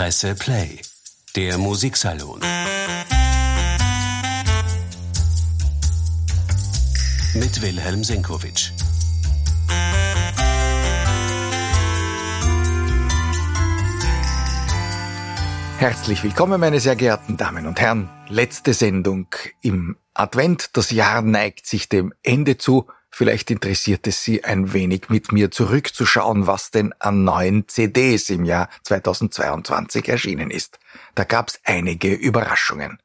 Presse Play, der Musiksalon. Mit Wilhelm Senkowitsch. Herzlich willkommen, meine sehr geehrten Damen und Herren. Letzte Sendung im Advent. Das Jahr neigt sich dem Ende zu. Vielleicht interessiert es Sie ein wenig mit mir zurückzuschauen, was denn an neuen CDs im Jahr 2022 erschienen ist. Da gab's einige Überraschungen.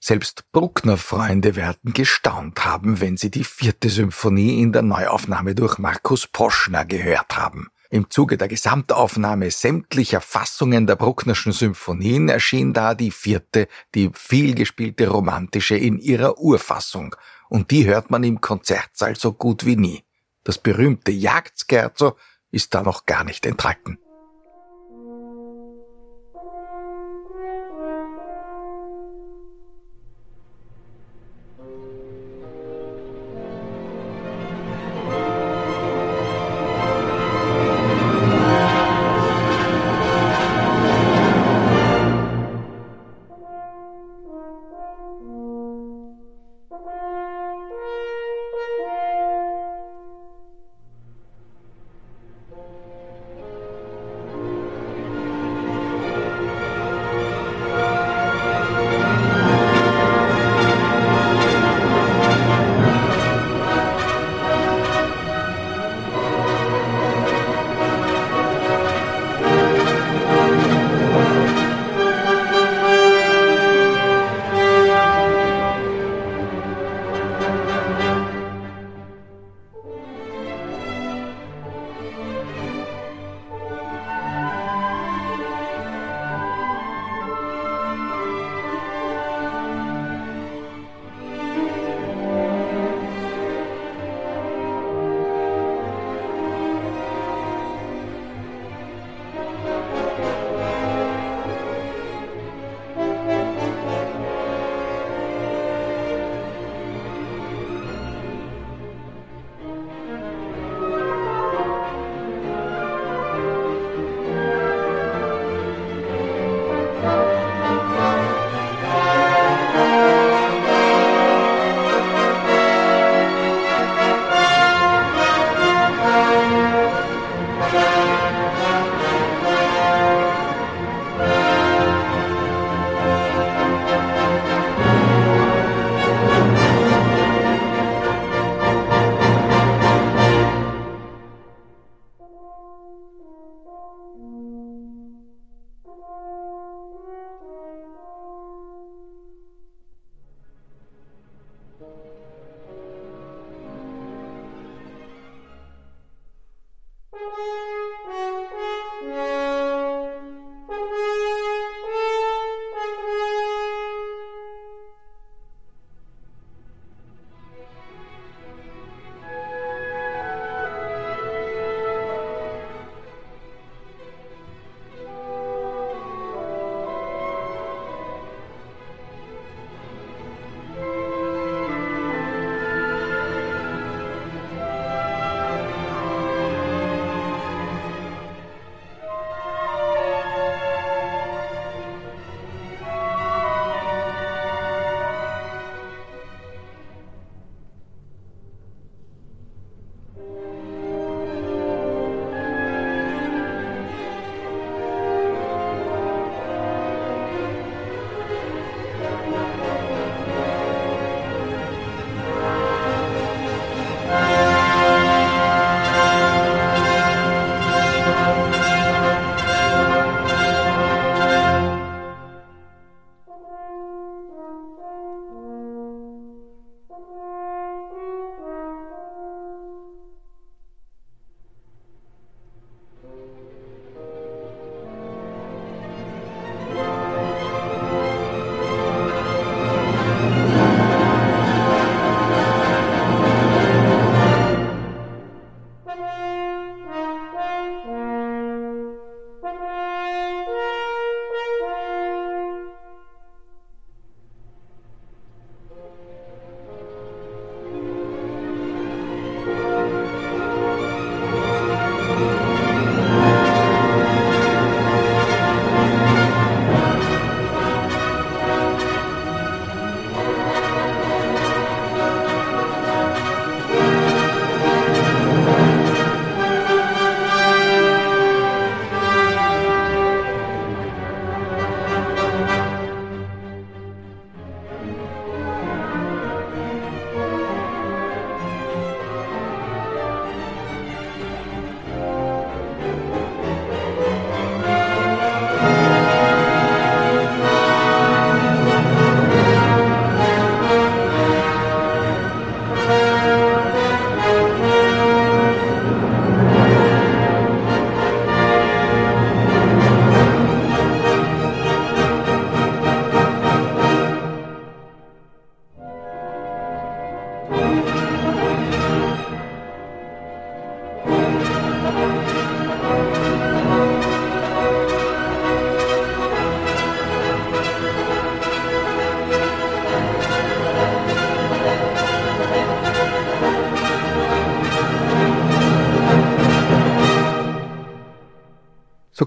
Selbst Bruckner-Freunde werden gestaunt haben, wenn sie die vierte Symphonie in der Neuaufnahme durch Markus Poschner gehört haben. Im Zuge der Gesamtaufnahme sämtlicher Fassungen der Brucknerschen Symphonien erschien da die vierte, die vielgespielte romantische in ihrer Urfassung, und die hört man im Konzertsaal so gut wie nie. Das berühmte Jagdscherzo ist da noch gar nicht enthalten.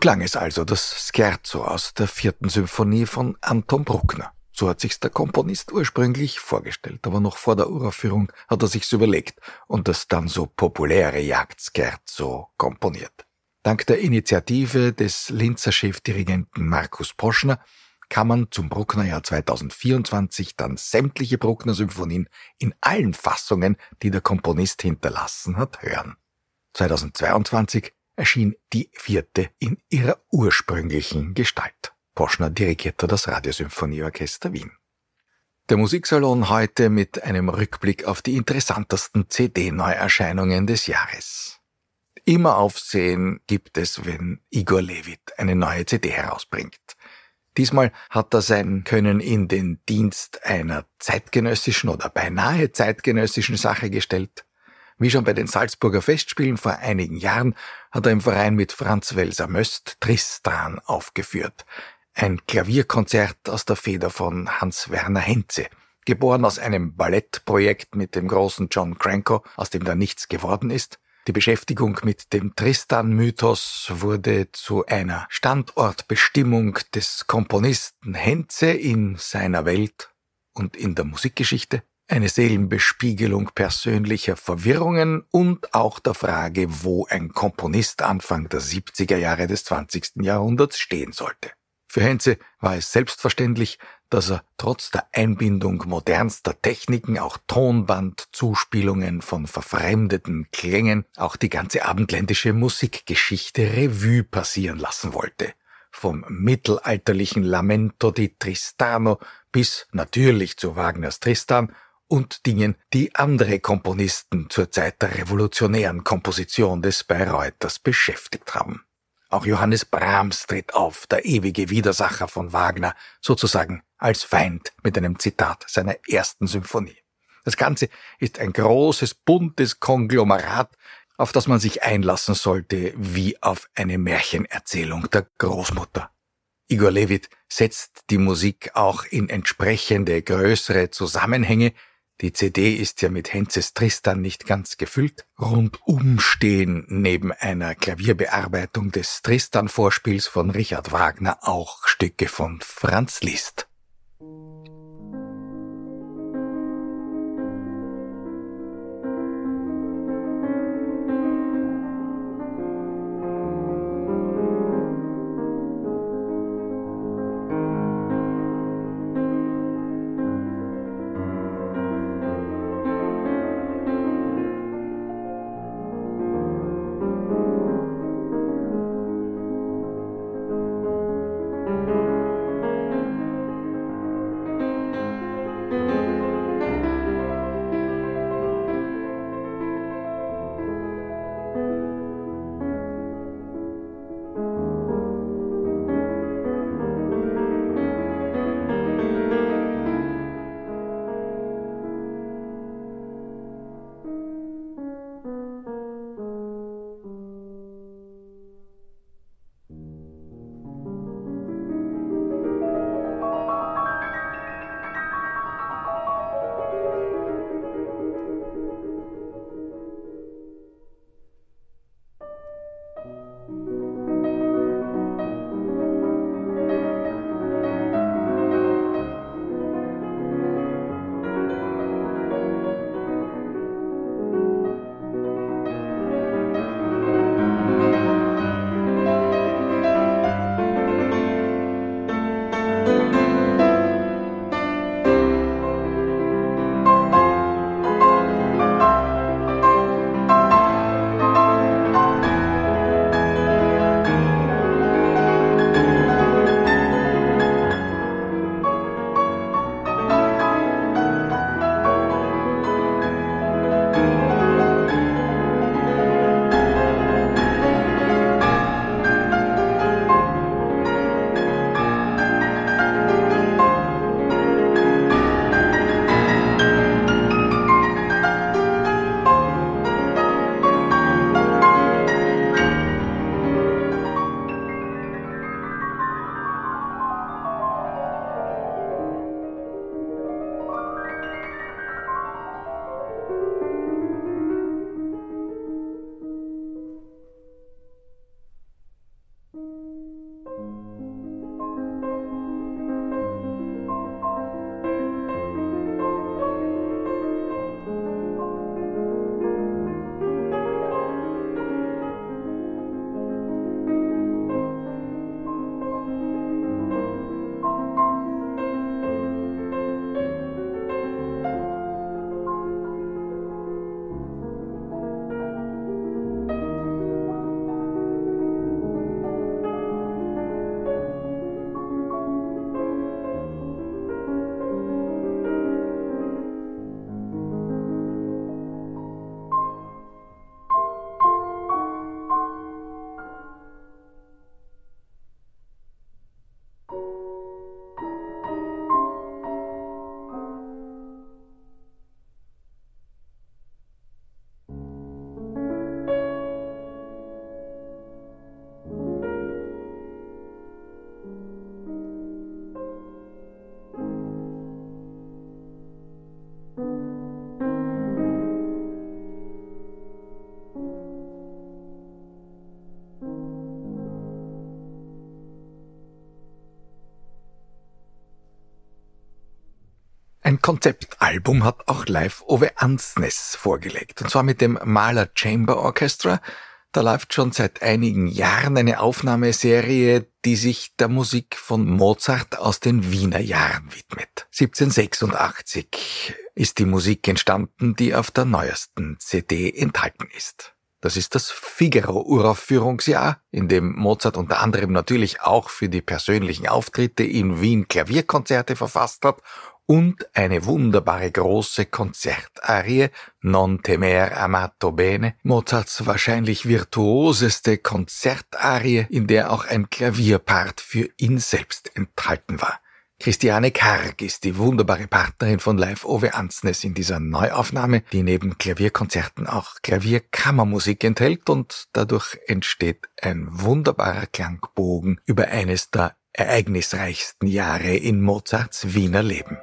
Klang es also, das Scherzo aus der vierten Symphonie von Anton Bruckner. So hat sich's der Komponist ursprünglich vorgestellt, aber noch vor der Uraufführung hat er sich's überlegt und das dann so populäre Jagdscherzo komponiert. Dank der Initiative des Linzer Chefdirigenten Markus Poschner kann man zum Brucknerjahr 2024 dann sämtliche Bruckner-Symphonien in allen Fassungen, die der Komponist hinterlassen hat, hören. 2022 erschien die vierte in ihrer ursprünglichen Gestalt. Poschner dirigierte das Radiosymphonieorchester Wien. Der Musiksalon heute mit einem Rückblick auf die interessantesten CD-Neuerscheinungen des Jahres. Immer Aufsehen gibt es, wenn Igor Levit eine neue CD herausbringt. Diesmal hat er sein Können in den Dienst einer zeitgenössischen oder beinahe zeitgenössischen Sache gestellt. Wie schon bei den Salzburger Festspielen vor einigen Jahren hat er im Verein mit Franz Welser Möst Tristan aufgeführt. Ein Klavierkonzert aus der Feder von Hans-Werner Henze. Geboren aus einem Ballettprojekt mit dem großen John Cranko, aus dem da nichts geworden ist, die Beschäftigung mit dem Tristan-Mythos wurde zu einer Standortbestimmung des Komponisten Henze in seiner Welt und in der Musikgeschichte, eine Seelenbespiegelung persönlicher Verwirrungen und auch der Frage, wo ein Komponist Anfang der 70er Jahre des 20. Jahrhunderts stehen sollte. Für Henze war es selbstverständlich, dass er trotz der Einbindung modernster Techniken, auch Tonbandzuspielungen von verfremdeten Klängen, auch die ganze abendländische Musikgeschichte Revue passieren lassen wollte. Vom mittelalterlichen Lamento di Tristano bis natürlich zu Wagners Tristan und Dingen, die andere Komponisten zur Zeit der revolutionären Komposition des Bayreuters beschäftigt haben. Auch Johannes Brahms tritt auf, der ewige Widersacher von Wagner, sozusagen als Feind mit einem Zitat seiner ersten Symphonie. Das Ganze ist ein großes, buntes Konglomerat, auf das man sich einlassen sollte, wie auf eine Märchenerzählung der Großmutter. Igor Levit setzt die Musik auch in entsprechende größere Zusammenhänge, die CD ist ja mit Henzes Tristan nicht ganz gefüllt. Rundum stehen neben einer Klavierbearbeitung des Tristan-Vorspiels von Richard Wagner auch Stücke von Franz Liszt. Ein Konzeptalbum hat auch live Ove Ansnes vorgelegt, und zwar mit dem Mahler Chamber Orchestra. Da läuft schon seit einigen Jahren eine Aufnahmeserie, die sich der Musik von Mozart aus den Wiener Jahren widmet. 1786 ist die Musik entstanden, die auf der neuesten CD enthalten ist. Das ist das Figaro-Uraufführungsjahr, in dem Mozart unter anderem natürlich auch für die persönlichen Auftritte in Wien Klavierkonzerte verfasst hat und eine wunderbare große Konzertarie Non temer amato bene, Mozarts wahrscheinlich virtuoseste Konzertarie, in der auch ein Klavierpart für ihn selbst enthalten war. Christiane Karg ist die wunderbare Partnerin von Live Ove Ansnes in dieser Neuaufnahme, die neben Klavierkonzerten auch Klavierkammermusik enthält und dadurch entsteht ein wunderbarer Klangbogen über eines der ereignisreichsten Jahre in Mozarts Wiener Leben.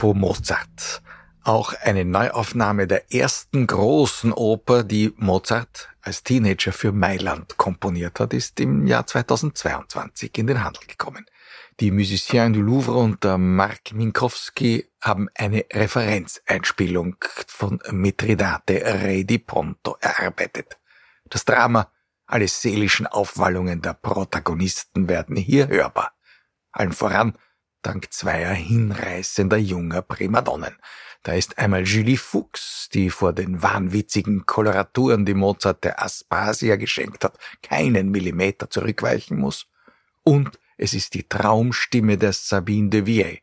Apropos Mozart. Auch eine Neuaufnahme der ersten großen Oper, die Mozart als Teenager für Mailand komponiert hat, ist im Jahr 2022 in den Handel gekommen. Die Musiciens du Louvre und Mark Minkowski haben eine Referenzeinspielung von Mitridate Re di Ponto erarbeitet. Das Drama, alle seelischen Aufwallungen der Protagonisten werden hier hörbar. Allen voran dank zweier hinreißender junger Primadonnen. Da ist einmal Julie Fuchs, die vor den wahnwitzigen Koloraturen, die Mozart der Aspasia geschenkt hat, keinen Millimeter zurückweichen muss. Und es ist die Traumstimme der Sabine de Villiers,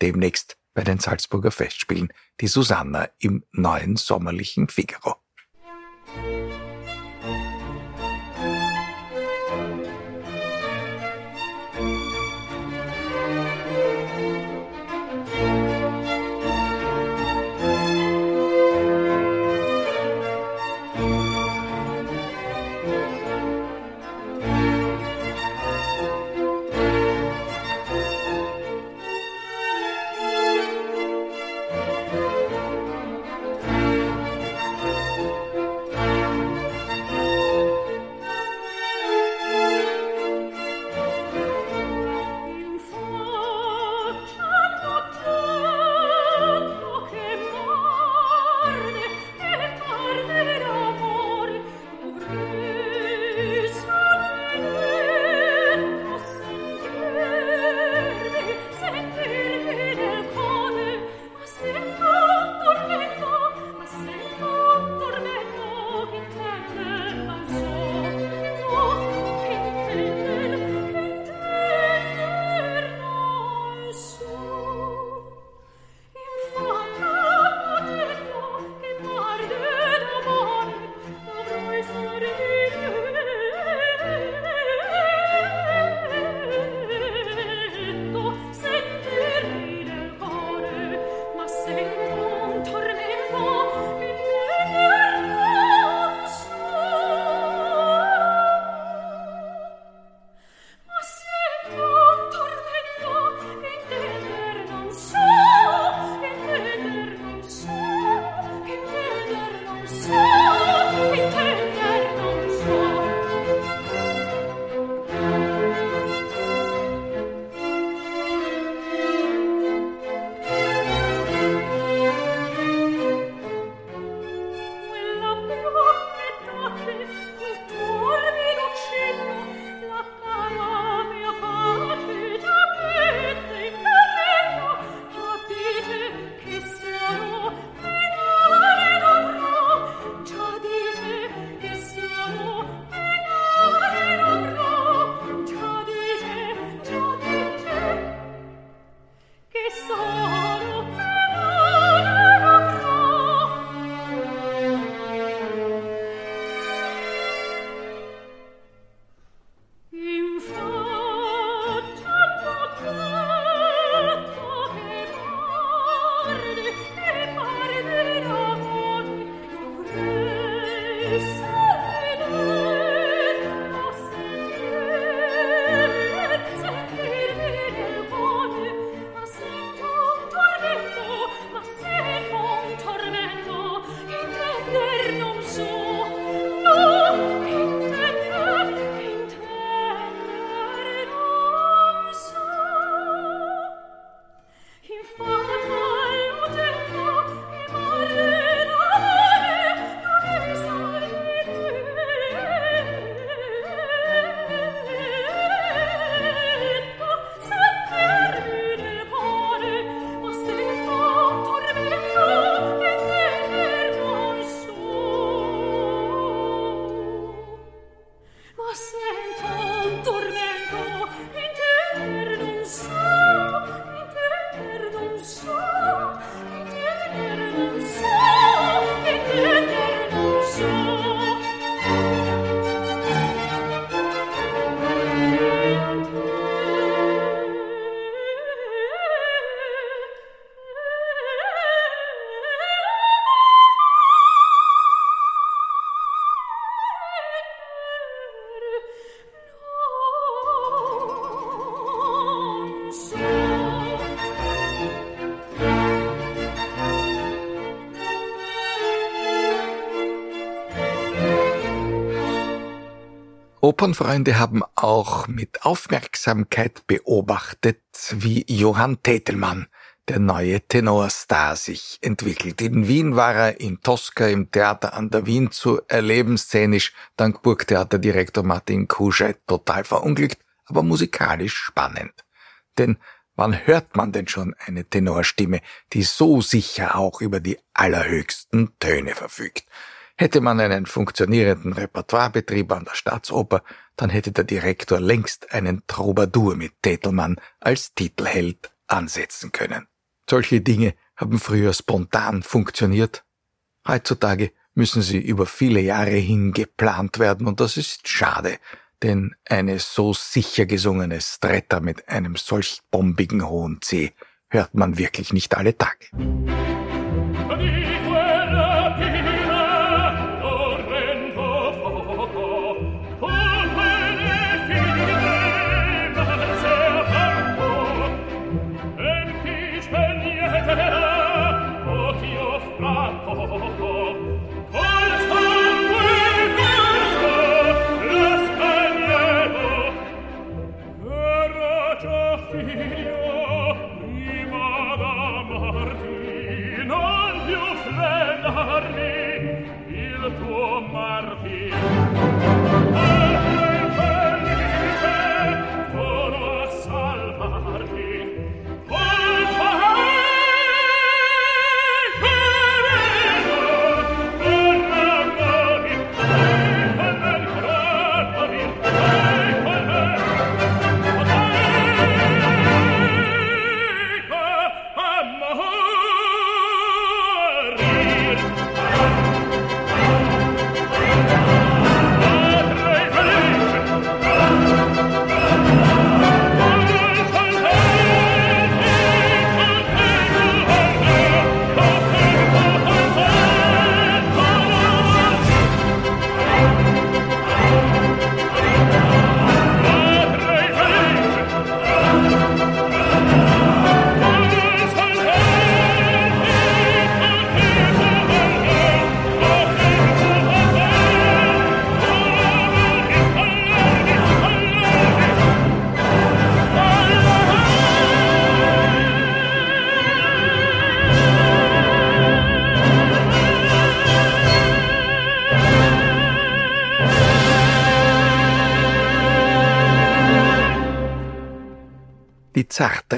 demnächst bei den Salzburger Festspielen, die Susanna im neuen sommerlichen Figaro. Opernfreunde haben auch mit Aufmerksamkeit beobachtet, wie Johann Tetelmann, der neue Tenorstar, sich entwickelt. In Wien war er in Tosca im Theater an der Wien zu erleben, szenisch dank Burgtheaterdirektor Martin Kuscheit total verunglückt, aber musikalisch spannend. Denn wann hört man denn schon eine Tenorstimme, die so sicher auch über die allerhöchsten Töne verfügt? Hätte man einen funktionierenden Repertoirebetrieb an der Staatsoper, dann hätte der Direktor längst einen Troubadour mit Tetelmann als Titelheld ansetzen können. Solche Dinge haben früher spontan funktioniert. Heutzutage müssen sie über viele Jahre hin geplant werden und das ist schade, denn eine so sicher gesungene Stretta mit einem solch bombigen hohen C hört man wirklich nicht alle Tage.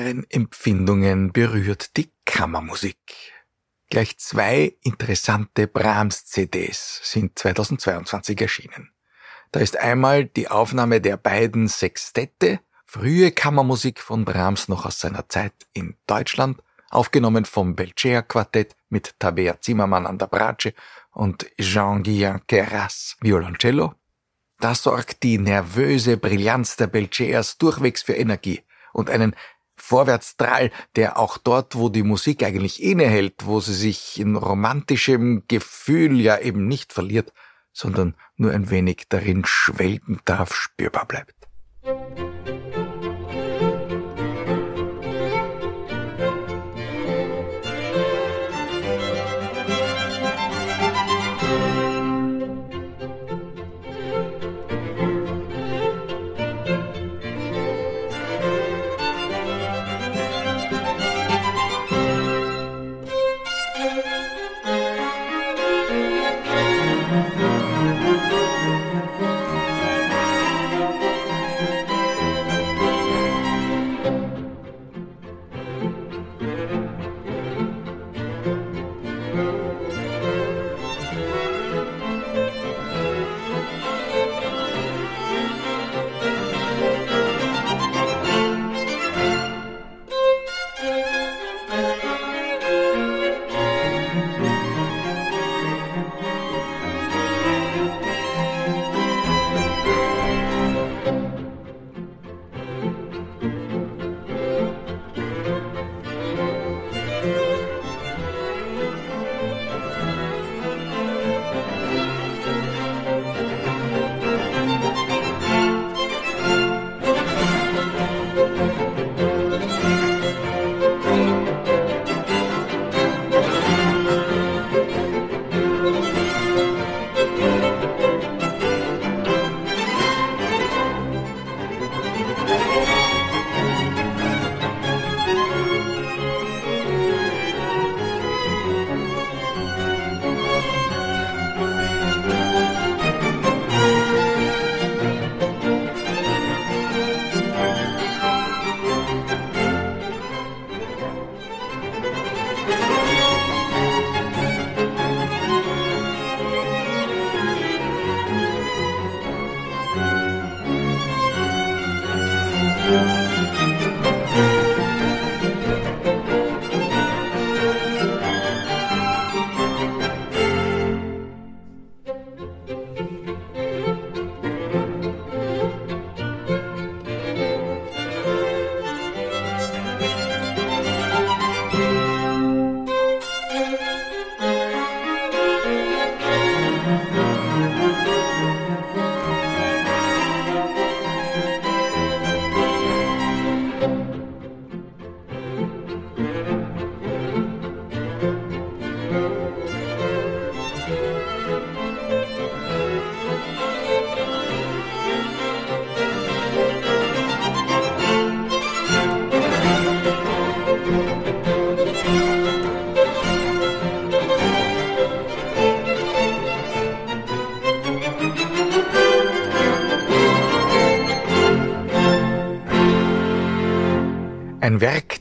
Zarteren Empfindungen berührt die Kammermusik. Gleich zwei interessante Brahms-CDs sind 2022 erschienen. Da ist einmal die Aufnahme der beiden Sextette, frühe Kammermusik von Brahms noch aus seiner Zeit in Deutschland, aufgenommen vom Belcea Quartett mit Tabea Zimmermann an der Bratsche und Jean-Guillain Keras Violoncello. Da sorgt die nervöse Brillanz der Belceas durchwegs für Energie und einen Vorwärtsdrall, der auch dort, wo die Musik eigentlich innehält, wo sie sich in romantischem Gefühl ja eben nicht verliert, sondern nur ein wenig darin schwelgen darf, spürbar bleibt. Ein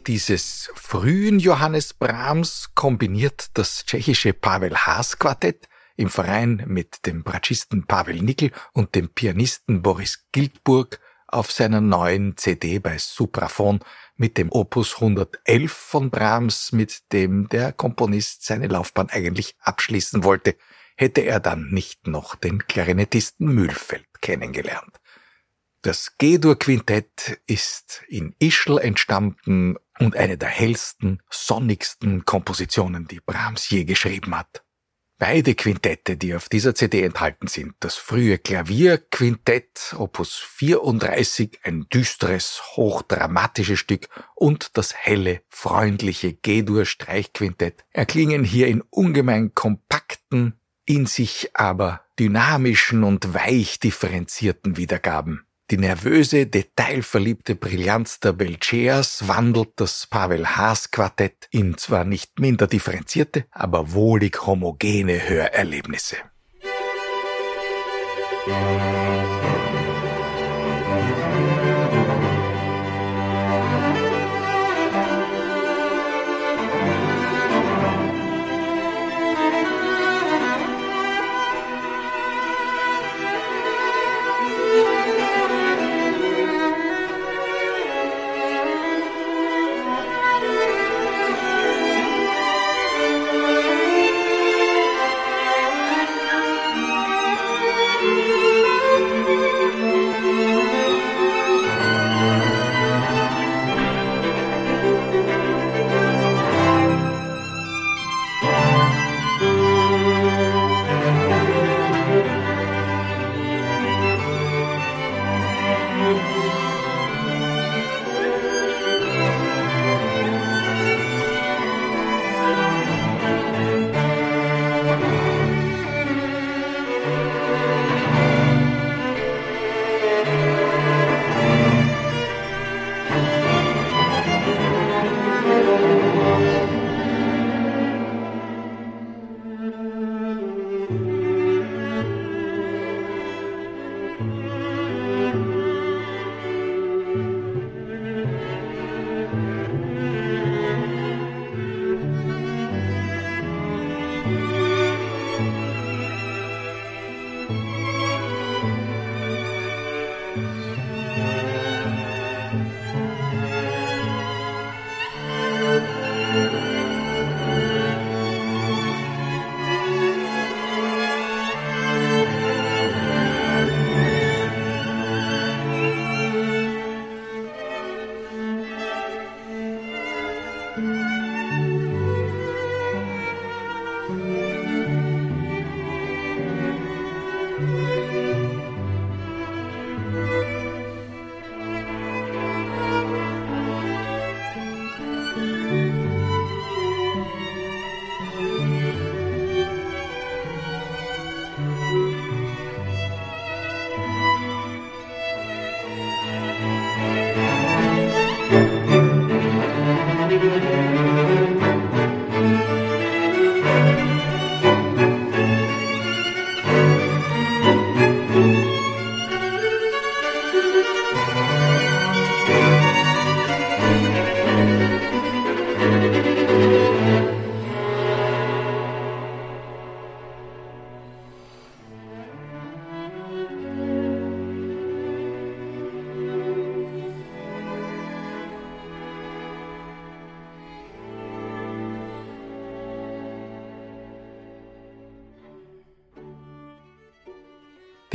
Dieses frühen Johannes Brahms kombiniert das tschechische Pavel Haas Quartett im Verein mit dem Bratschisten Pavel Nickel und dem Pianisten Boris Giltburg auf seiner neuen CD bei Supraphon mit dem Opus 111 von Brahms, mit dem der Komponist seine Laufbahn eigentlich abschließen wollte, hätte er dann nicht noch den Klarinettisten Mühlfeld kennengelernt. Das G-Dur-Quintett ist in Ischl entstanden und eine der hellsten, sonnigsten Kompositionen, die Brahms je geschrieben hat. Beide Quintette, die auf dieser CD enthalten sind, das frühe Klavierquintett Opus 34, ein düsteres, hochdramatisches Stück und das helle, freundliche G-Dur-Streichquintett, erklingen hier in ungemein kompakten, in sich aber dynamischen und weich differenzierten Wiedergaben. Die nervöse, detailverliebte Brillanz der Belcheas wandelt das Pavel Haas Quartett in zwar nicht minder differenzierte, aber wohlig homogene Hörerlebnisse. Musik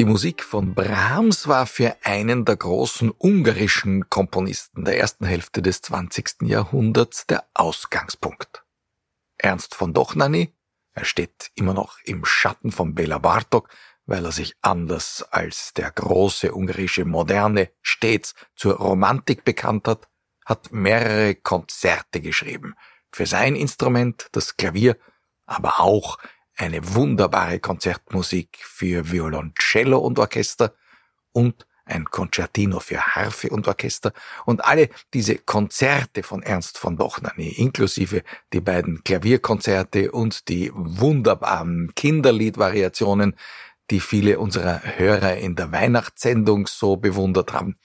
Musik von Brahms war für einen der großen ungarischen Komponisten der ersten Hälfte des 20. Jahrhunderts der Ausgangspunkt. Ernst von Dochnany, er steht immer noch im Schatten von Bela Bartok, weil er sich anders als der große ungarische Moderne stets zur Romantik bekannt hat, hat mehrere Konzerte geschrieben. Für sein Instrument, das Klavier, aber auch eine wunderbare Konzertmusik für Violoncello und Orchester und ein Concertino für Harfe und Orchester. Und alle diese Konzerte von Ernst von Dochnany, inklusive die beiden Klavierkonzerte und die wunderbaren Kinderliedvariationen, die viele unserer Hörer in der Weihnachtssendung so bewundert haben,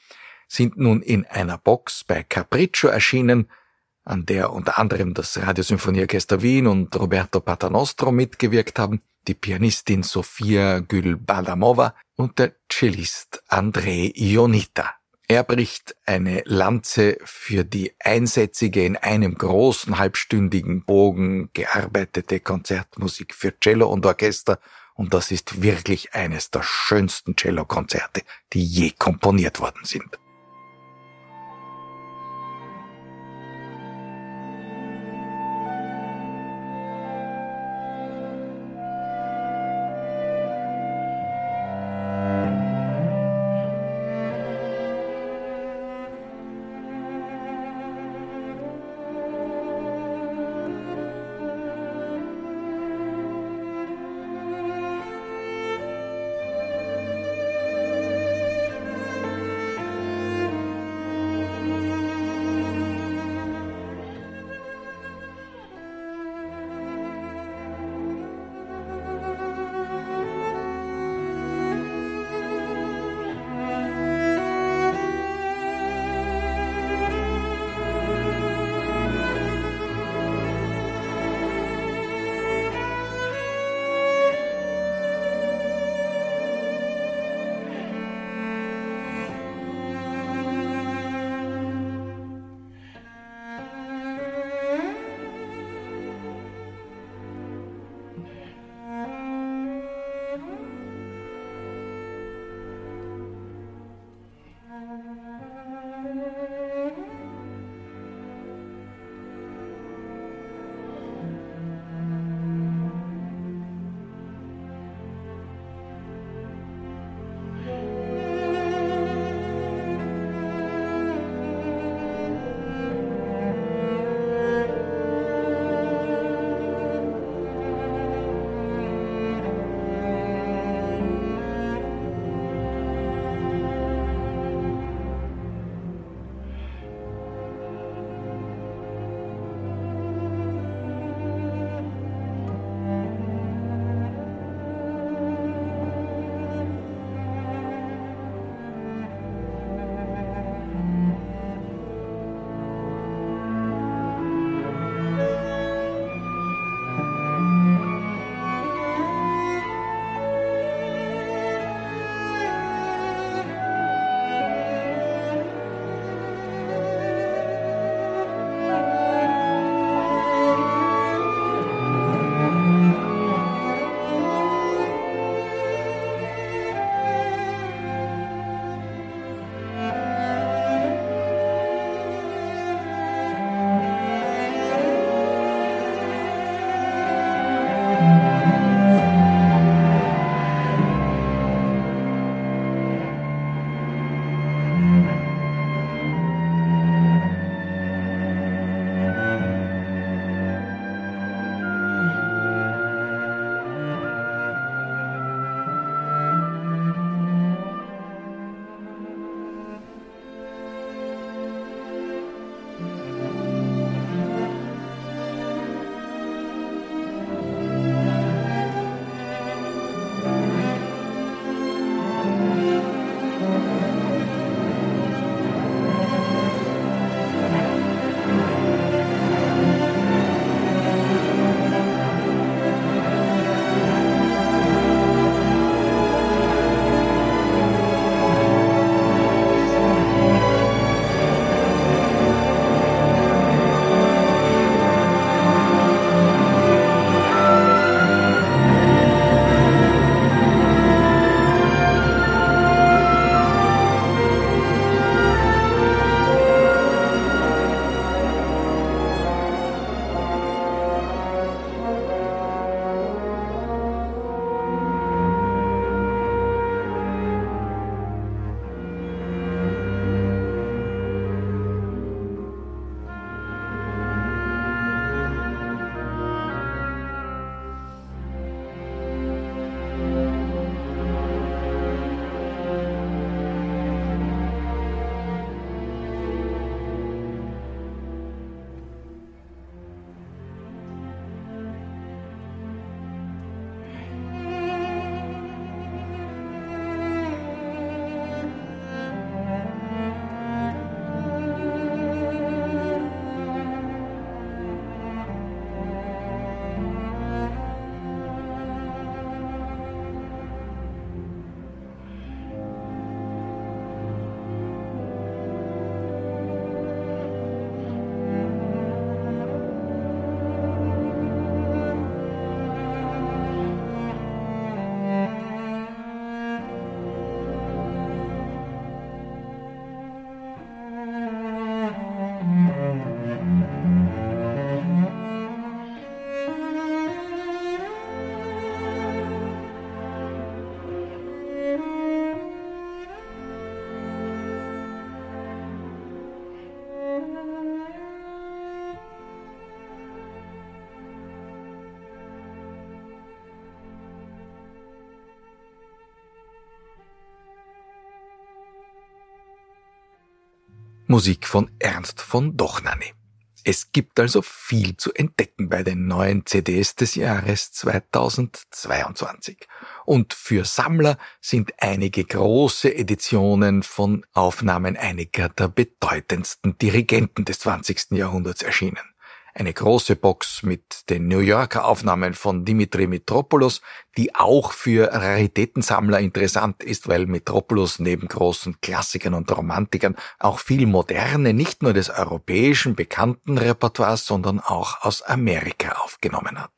sind nun in einer Box bei Capriccio erschienen, an der unter anderem das Radiosymphonieorchester Wien und Roberto Paternostro mitgewirkt haben, die Pianistin Sofia Gülbadamova und der Cellist Andrei Ionita. Er bricht eine Lanze für die einsätzige in einem großen halbstündigen Bogen gearbeitete Konzertmusik für Cello und Orchester und das ist wirklich eines der schönsten Cellokonzerte, die je komponiert worden sind. Musik von Ernst von Dochnani. Es gibt also viel zu entdecken bei den neuen CDs des Jahres 2022. Und für Sammler sind einige große Editionen von Aufnahmen einiger der bedeutendsten Dirigenten des 20. Jahrhunderts erschienen eine große Box mit den New Yorker Aufnahmen von Dimitri Mitropoulos, die auch für Raritätensammler interessant ist, weil Mitropoulos neben großen Klassikern und Romantikern auch viel moderne, nicht nur des europäischen bekannten Repertoires, sondern auch aus Amerika aufgenommen hat.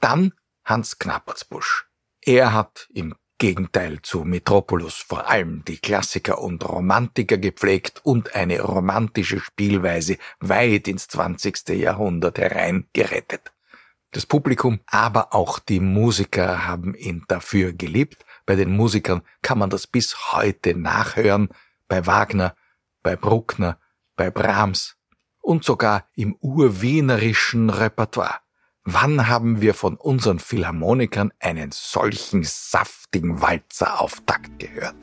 Dann Hans Knappertsbusch. Er hat im Gegenteil zu Metropolis vor allem die Klassiker und Romantiker gepflegt und eine romantische Spielweise weit ins 20. Jahrhundert herein gerettet. Das Publikum, aber auch die Musiker haben ihn dafür geliebt. Bei den Musikern kann man das bis heute nachhören, bei Wagner, bei Bruckner, bei Brahms und sogar im urwienerischen Repertoire. Wann haben wir von unseren Philharmonikern einen solchen saftigen Walzer auf Takt gehört?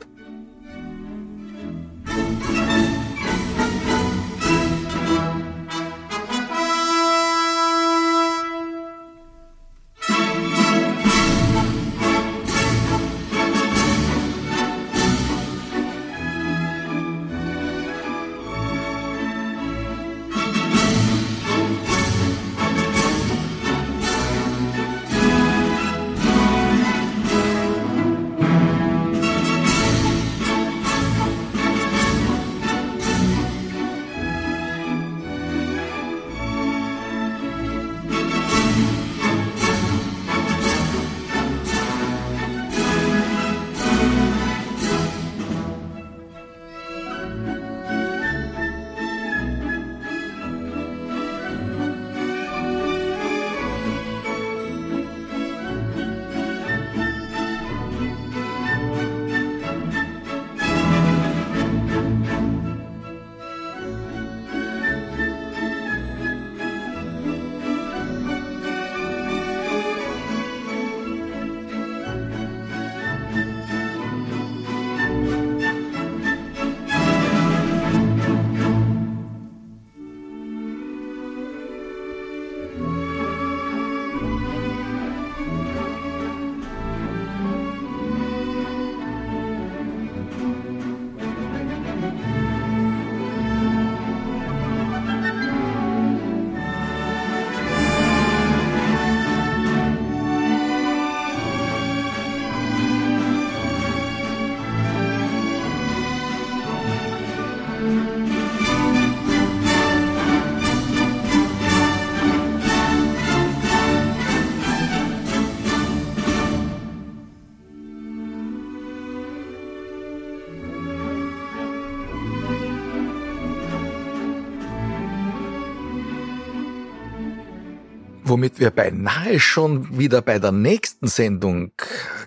Womit wir beinahe schon wieder bei der nächsten Sendung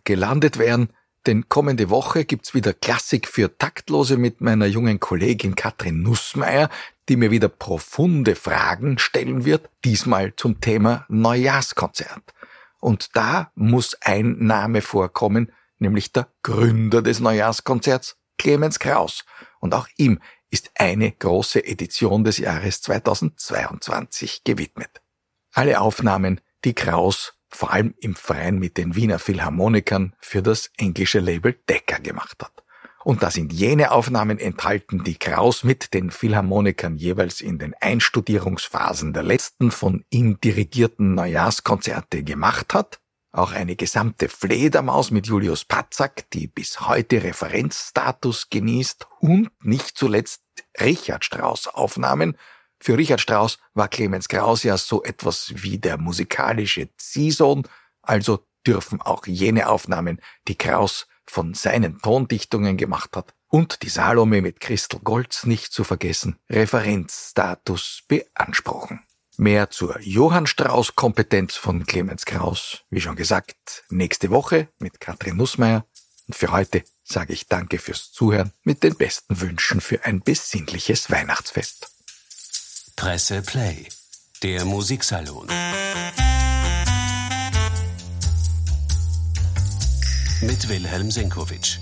gelandet wären, denn kommende Woche gibt's wieder Klassik für Taktlose mit meiner jungen Kollegin Katrin Nussmeier, die mir wieder profunde Fragen stellen wird, diesmal zum Thema Neujahrskonzert. Und da muss ein Name vorkommen, nämlich der Gründer des Neujahrskonzerts, Clemens Kraus. Und auch ihm ist eine große Edition des Jahres 2022 gewidmet. Alle Aufnahmen, die Kraus vor allem im Freien mit den Wiener Philharmonikern für das englische Label Decca gemacht hat. Und da sind jene Aufnahmen enthalten, die Kraus mit den Philharmonikern jeweils in den Einstudierungsphasen der letzten von ihm dirigierten Neujahrskonzerte gemacht hat. Auch eine gesamte Fledermaus mit Julius Patzak, die bis heute Referenzstatus genießt und nicht zuletzt Richard Strauss Aufnahmen für Richard Strauss war Clemens Kraus ja so etwas wie der musikalische Ziehsohn, also dürfen auch jene Aufnahmen, die Kraus von seinen Tondichtungen gemacht hat, und die Salome mit Christel Goltz nicht zu vergessen, Referenzstatus beanspruchen. Mehr zur Johann Strauss Kompetenz von Clemens Kraus, wie schon gesagt, nächste Woche mit Katrin Nussmeier. Und für heute sage ich Danke fürs Zuhören mit den besten Wünschen für ein besinnliches Weihnachtsfest. Presse Play, der Musiksalon. Mit Wilhelm Senkowitsch.